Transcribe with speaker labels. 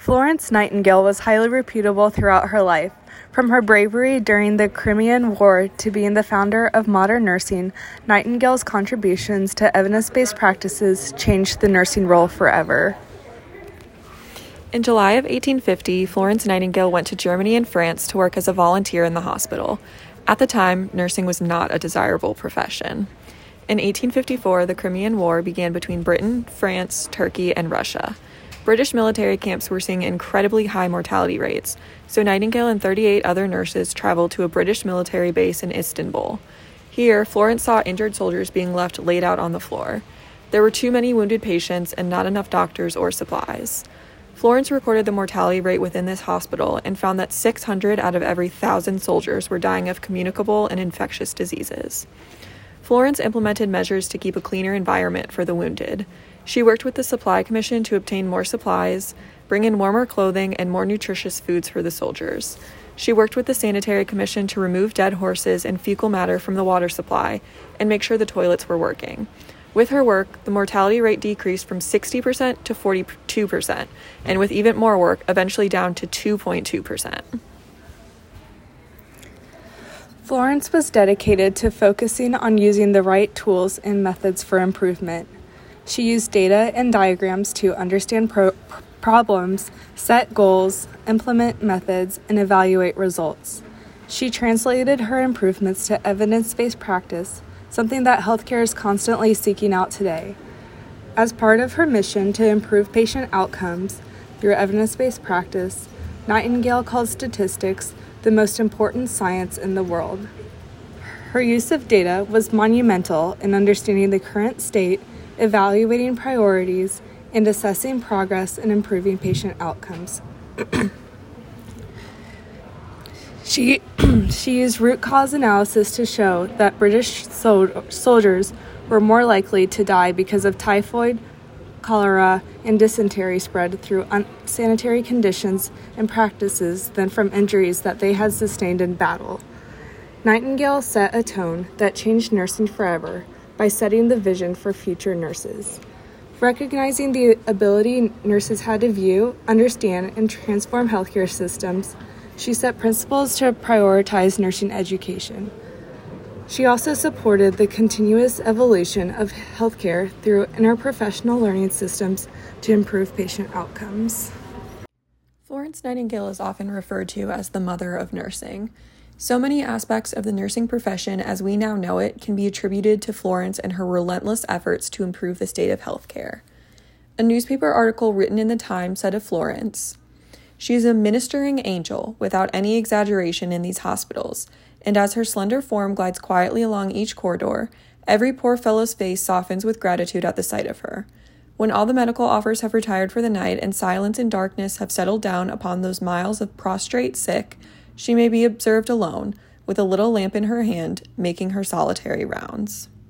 Speaker 1: Florence Nightingale was highly reputable throughout her life. From her bravery during the Crimean War to being the founder of modern nursing, Nightingale's contributions to evidence based practices changed the nursing role forever.
Speaker 2: In July of 1850, Florence Nightingale went to Germany and France to work as a volunteer in the hospital. At the time, nursing was not a desirable profession. In 1854, the Crimean War began between Britain, France, Turkey, and Russia. British military camps were seeing incredibly high mortality rates, so Nightingale and 38 other nurses traveled to a British military base in Istanbul. Here, Florence saw injured soldiers being left laid out on the floor. There were too many wounded patients and not enough doctors or supplies. Florence recorded the mortality rate within this hospital and found that 600 out of every 1,000 soldiers were dying of communicable and infectious diseases. Florence implemented measures to keep a cleaner environment for the wounded. She worked with the Supply Commission to obtain more supplies, bring in warmer clothing, and more nutritious foods for the soldiers. She worked with the Sanitary Commission to remove dead horses and fecal matter from the water supply and make sure the toilets were working. With her work, the mortality rate decreased from 60% to 42%, and with even more work, eventually down to 2.2%.
Speaker 1: Florence was dedicated to focusing on using the right tools and methods for improvement. She used data and diagrams to understand pro- problems, set goals, implement methods, and evaluate results. She translated her improvements to evidence based practice, something that healthcare is constantly seeking out today. As part of her mission to improve patient outcomes through evidence based practice, Nightingale called statistics the most important science in the world. Her use of data was monumental in understanding the current state evaluating priorities, and assessing progress in improving patient outcomes. she, she used root cause analysis to show that British sol- soldiers were more likely to die because of typhoid, cholera, and dysentery spread through unsanitary conditions and practices than from injuries that they had sustained in battle. Nightingale set a tone that changed nursing forever by setting the vision for future nurses. Recognizing the ability nurses had to view, understand, and transform healthcare systems, she set principles to prioritize nursing education. She also supported the continuous evolution of healthcare through interprofessional learning systems to improve patient outcomes.
Speaker 2: Florence Nightingale is often referred to as the mother of nursing. So many aspects of the nursing profession as we now know it can be attributed to Florence and her relentless efforts to improve the state of healthcare. A newspaper article written in the Times said of Florence, She is a ministering angel without any exaggeration in these hospitals, and as her slender form glides quietly along each corridor, every poor fellow's face softens with gratitude at the sight of her. When all the medical offers have retired for the night and silence and darkness have settled down upon those miles of prostrate sick, she may be observed alone, with a little lamp in her hand, making her solitary rounds.